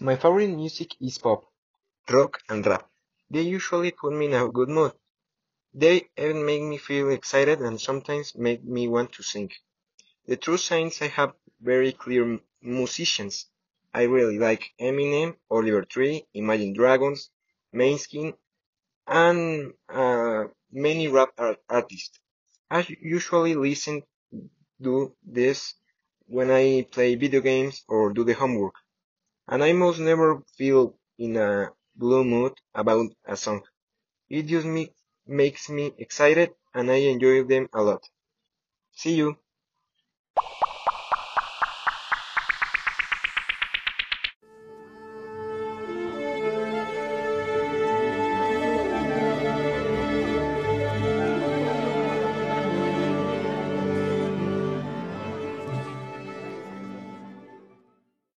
My favorite music is pop, rock, and rap. They usually put me in a good mood. They even make me feel excited and sometimes make me want to sing. The true is I have very clear musicians. I really like Eminem, Oliver Tree, Imagine Dragons, Måneskin, and uh, many rap art- artists. I usually listen to this when I play video games or do the homework. And I must never feel in a blue mood about a song. It just me, makes me excited and I enjoy them a lot. See you.